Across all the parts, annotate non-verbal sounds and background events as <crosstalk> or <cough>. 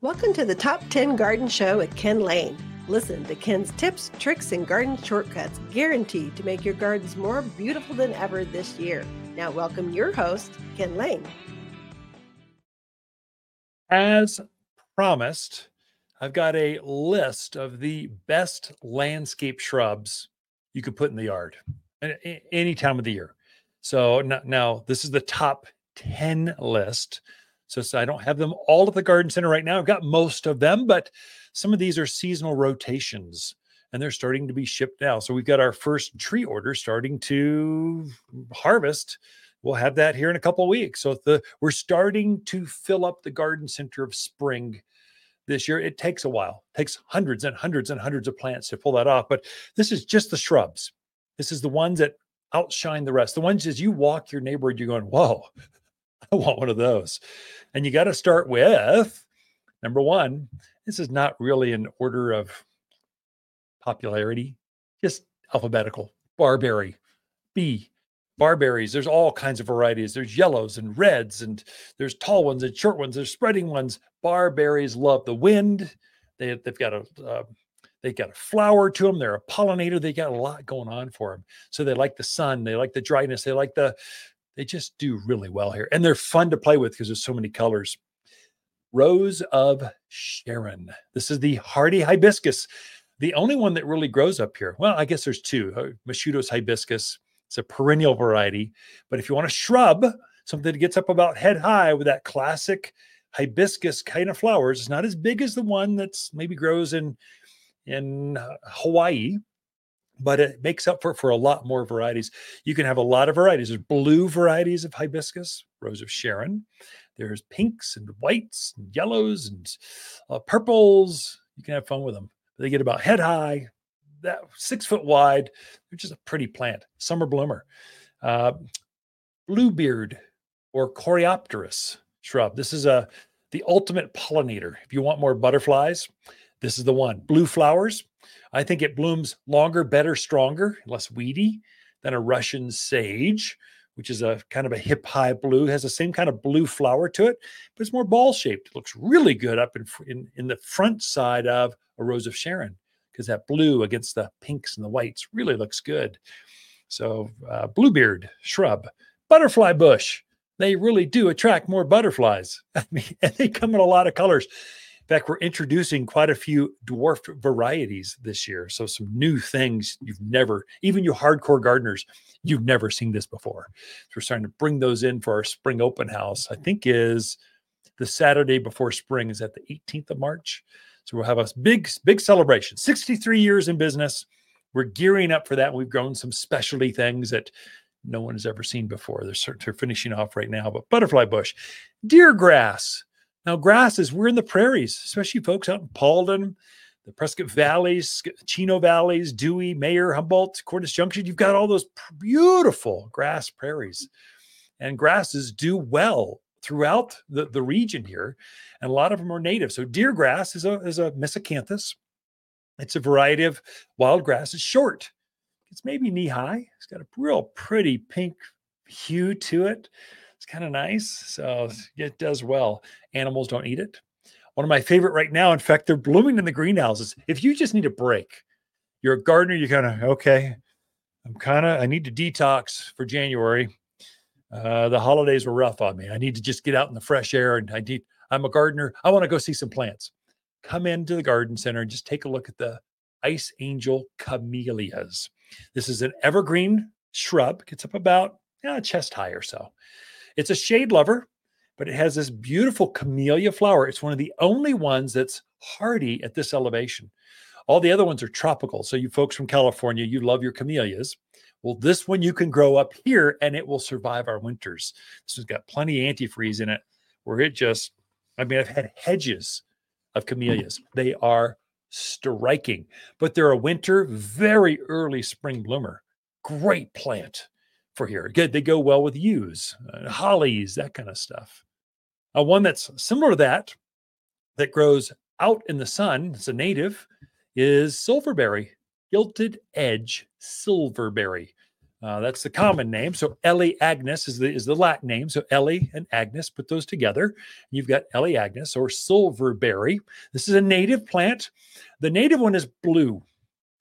Welcome to the Top 10 Garden Show with Ken Lain. Listen to Ken's tips, tricks, and garden shortcuts guaranteed to make your gardens more beautiful than ever this year. Now, welcome your host, Ken Lain. As promised, I've got a list of the best landscape shrubs you could put in the yard any time of the year. So now, this is the top 10 list. So, I don't have them all at the garden center right now. I've got most of them, but some of these are seasonal rotations and they're starting to be shipped now. So we've got our first tree order starting to harvest. We'll have that here in a couple of weeks. So the we're starting to fill up the garden center of spring this year. It takes a while. It takes hundreds and hundreds and hundreds of plants to pull that off, but this is just the shrubs. This is the ones that outshine the rest. The ones as you walk your neighborhood, you're going, "Whoa, <laughs> I want one of those." And you got to start with number one. This is not really an order of popularity, just alphabetical. Barberry, B. Barberries. There's all kinds of varieties. There's yellows and reds, and there's tall ones and short ones. There's spreading ones. Barberries love the wind. They, they've got a uh, they got a flower to them. They're a pollinator. They got a lot going on for them. So they like the sun. They like the dryness. They like the they just do really well here. And they're fun to play with because there's so many colors. Rose of Sharon. This is the hardy hibiscus, the only one that really grows up here. Well, I guess there's two uh, moscheutos hibiscus. It's a perennial variety. But if you want a shrub, something that gets up about head high with that classic hibiscus kind of flowers, it's not as big as the one that's maybe grows in in uh, Hawaii, but it makes up for for a lot more varieties. You can have a lot of varieties. There's blue varieties of hibiscus, rose of Sharon. There's pinks and whites and yellows and uh, purples. You can have fun with them. They get about head high, that six foot wide. They're just a pretty plant. Summer bloomer. Uh, bluebeard or Caryopteris shrub. This is a the ultimate pollinator. If you want more butterflies, this is the one. Blue flowers. I think it blooms longer, better, stronger, less weedy than a Russian sage, which is a kind of a hip high blue, has the same kind of blue flower to it, but it's more ball shaped. It looks really good up in, in, in the front side of a rose of Sharon because that blue against the pinks and the whites really looks good. So, uh, bluebeard shrub, butterfly bush, they really do attract more butterflies. <laughs> I mean, and they come in a lot of colors. Fact, we're introducing quite a few dwarf varieties this year. So, some new things you've never, even you hardcore gardeners, you've never seen this before. So, we're starting to bring those in for our spring open house. I think is the Saturday before spring, is at the 18th of March. So, we'll have a big, big celebration. 63 years in business. We're gearing up for that. We've grown some specialty things that no one has ever seen before. They're, they're finishing off right now, but butterfly bush, deer grass, now, grasses, we're in the prairies, especially folks out in Paulden, the Prescott Valleys, Chino Valleys, Dewey, Mayer, Humboldt, Cordes Junction. You've got all those beautiful grass prairies. And grasses do well throughout the, the region here. And a lot of them are native. So deer grass is a, is a miscanthus. It's a variety of wild grass. It's short. It's maybe knee high. It's got a real pretty pink hue to it kind of nice. So it does well. Animals don't eat it. One of my favorite right now, in fact, they're blooming in the greenhouses. If you just need a break, you're a gardener, you're kind of okay. I'm kind of, I need to detox for January. Uh, the holidays were rough on me. I need to just get out in the fresh air and I need, I'm a gardener. I want to go see some plants. Come into the garden center and just take a look at the Ice Angel camellias. This is an evergreen shrub, gets up about yeah, chest high or so. It's a shade lover, but it has this beautiful camellia flower. It's one of the only ones that's hardy at this elevation. All the other ones are tropical. So, you folks from California, you love your camellias. Well, this one you can grow up here and it will survive our winters. This has got plenty of antifreeze in it where it just, I mean, I've had hedges of camellias. They are striking, but they're a winter, very early spring bloomer. Great plant for here. Good, they go well with yews, uh, hollies, that kind of stuff. Uh, one that's similar to that, that grows out in the sun, it's a native, is silverberry, gilded edge silverberry. Uh, that's the common name. So Elaeagnus is the is the Latin name. So Ellie and Agnes, put those together. You've got Ellie Agnes or silverberry. This is a native plant. The native one is blue,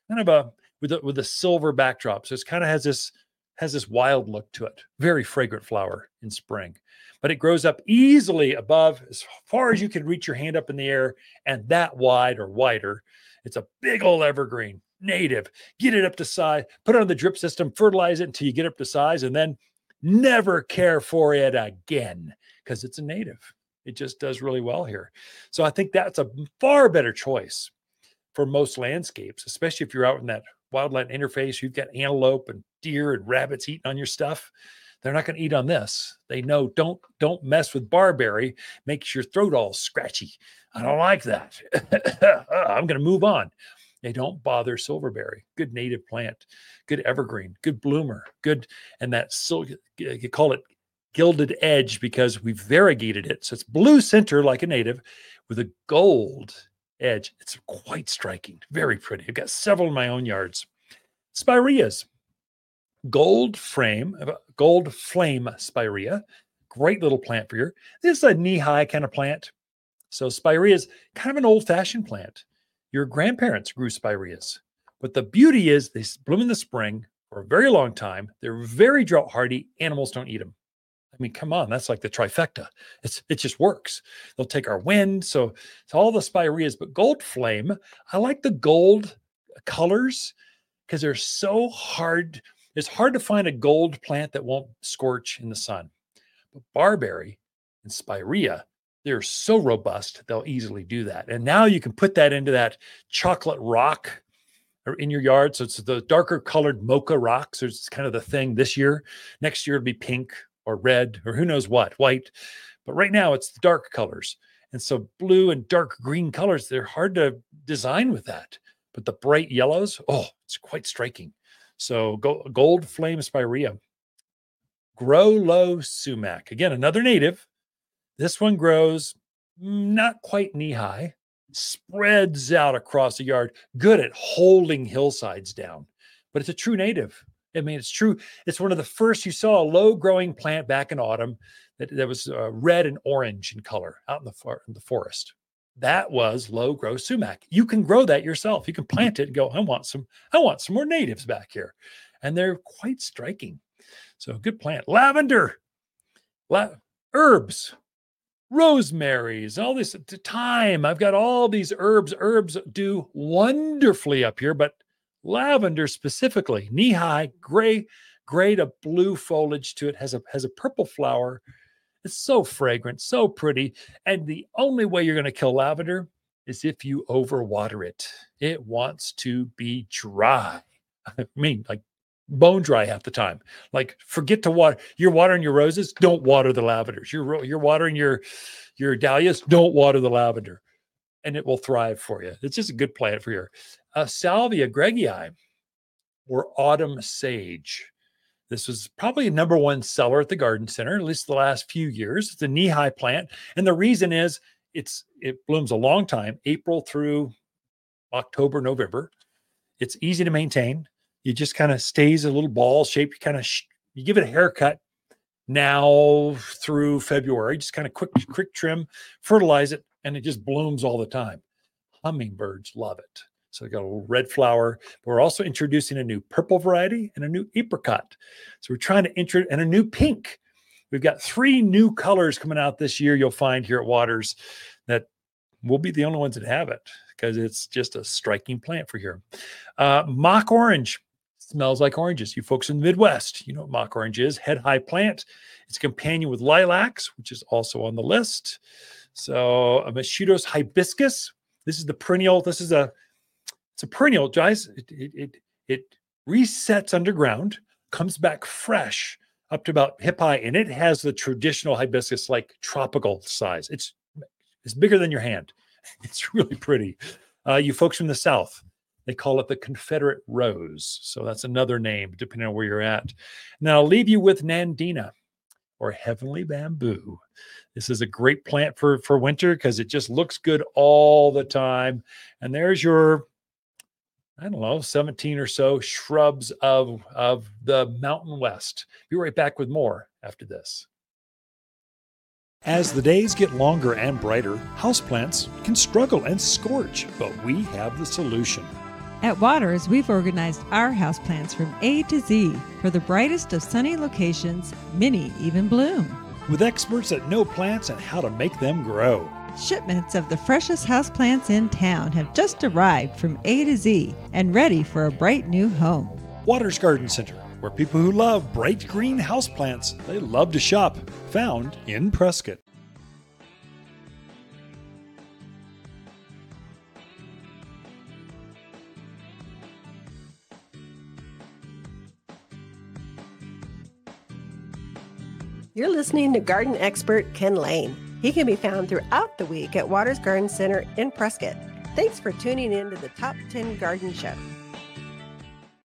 kind of a with a, with a silver backdrop. So it kind of has this has this wild look to it. Very fragrant flower in spring, but it grows up easily above as far as you can reach your hand up in the air, and that wide or wider. It's a big old evergreen native, get it up to size, put it on the drip system, fertilize it until you get up to size, and then never care for it again because it's a native. It just does really well here. So I think that's a far better choice for most landscapes, especially if you're out in that wildland interface. You've got antelope and deer and rabbits eating on your stuff. They're not going to eat on this. They know don't don't mess with barberry. Makes your throat all scratchy. I don't like that. <laughs> I'm going to move on. They don't bother silverberry. Good native plant, good evergreen, good bloomer, good, and that sil- you call it gilded edge because we've variegated it. So it's blue center like a native with a gold edge. It's quite striking, very pretty. I've got several in my own yards. Spireas, gold frame, uh, gold flame spirea, great little plant for your. This is a knee high kind of plant. So spirea is kind of an old fashioned plant. Your grandparents grew spireas, but the beauty is they bloom in the spring for a very long time. They're very drought hardy. Animals don't eat them. I mean, come on, that's like the trifecta. It's it just works. They'll take our wind. So it's all the spireas, but gold flame. I like the gold colors because they're so hard. It's hard to find a gold plant that won't scorch in the sun. But barberry and spirea they're so robust, they'll easily do that. And now you can put that into that chocolate rock or in your yard. So it's the darker colored mocha rock. So it's kind of the thing this year. Next year it'll be pink or red or who knows what, white. But right now it's the dark colors. And so blue and dark green colors, they're hard to design with that. But the bright yellows, oh, it's quite striking. So go, gold flame spirea. Gro-Low sumac. Again, another native this one grows not quite knee high, spreads out across the yard, good at holding hillsides down, but it's a true native. I mean, it's true. It's one of the first you saw a low growing plant back in autumn that, that was uh, red and orange in color out in the, for, in the forest. That was low growth sumac. You can grow that yourself. You can mm-hmm. plant it and go, I want some, I want some more natives back here. And they're quite striking. So good plant. Lavender, la- herbs, rosemaries, all this thyme. I've got all these herbs. Herbs do wonderfully up here, but lavender specifically, knee high, gray, gray to blue foliage to it, has a has a purple flower. It's so fragrant, so pretty. And the only way you're going to kill lavender is if you overwater it. It wants to be dry. I mean, like bone dry half the time. Like forget to water. You're watering your roses. Don't water the lavenders. You're you're watering your your dahlias. Don't water the lavender, and it will thrive for you. It's just a good plant for your uh, salvia greggii or autumn sage. This was probably a number one seller at the garden center, at least the last few years. It's a knee-high plant, and the reason is it's it blooms a long time, April through October, November. It's easy to maintain you just kind of stays a little ball shape. You kind of sh- you give it a haircut now through February, just kind of quick quick trim, fertilize it, and it just blooms all the time. Hummingbirds love it. So we got a little red flower, but we're also introducing a new purple variety and a new apricot. So we're trying to introduce and a new pink. We've got three new colors coming out this year. You'll find here at Watters that we'll be the only ones that have it because it's just a striking plant for here. Uh, mock orange smells like oranges. You folks in the Midwest, you know what mock orange is. Head high plant. It's a companion with lilacs, which is also on the list. So a moscheutos hibiscus. This is the perennial. This is a it's a perennial, guys. It it it, it resets underground, comes back fresh up to about hip high, and it has the traditional hibiscus like tropical size. It's it's bigger than your hand. <laughs> It's really pretty. Uh, you folks from the south, they call it the Confederate Rose. So that's another name, depending on where you're at. Now, I'll leave you with Nandina or Heavenly Bamboo. This is a great plant for, for winter because it just looks good all the time. And there's your I don't know, 17 or so shrubs of, of the Mountain West. Be right back with more after this. As the days get longer and brighter, houseplants can struggle and scorch, but we have the solution. At Watters, we've organized our houseplants from A to Z for the brightest of sunny locations, many even bloom. With experts that know plants and how to make them grow. Shipments of the freshest houseplants in town have just arrived from A to Z and ready for a bright new home. Watters Garden Center, where people who love bright green houseplants, they love to shop, found in Prescott. You're listening to garden expert Ken Lain. He can be found throughout the week at Watters Garden Center in Prescott. Thanks for tuning in to the Top 10 Garden Show.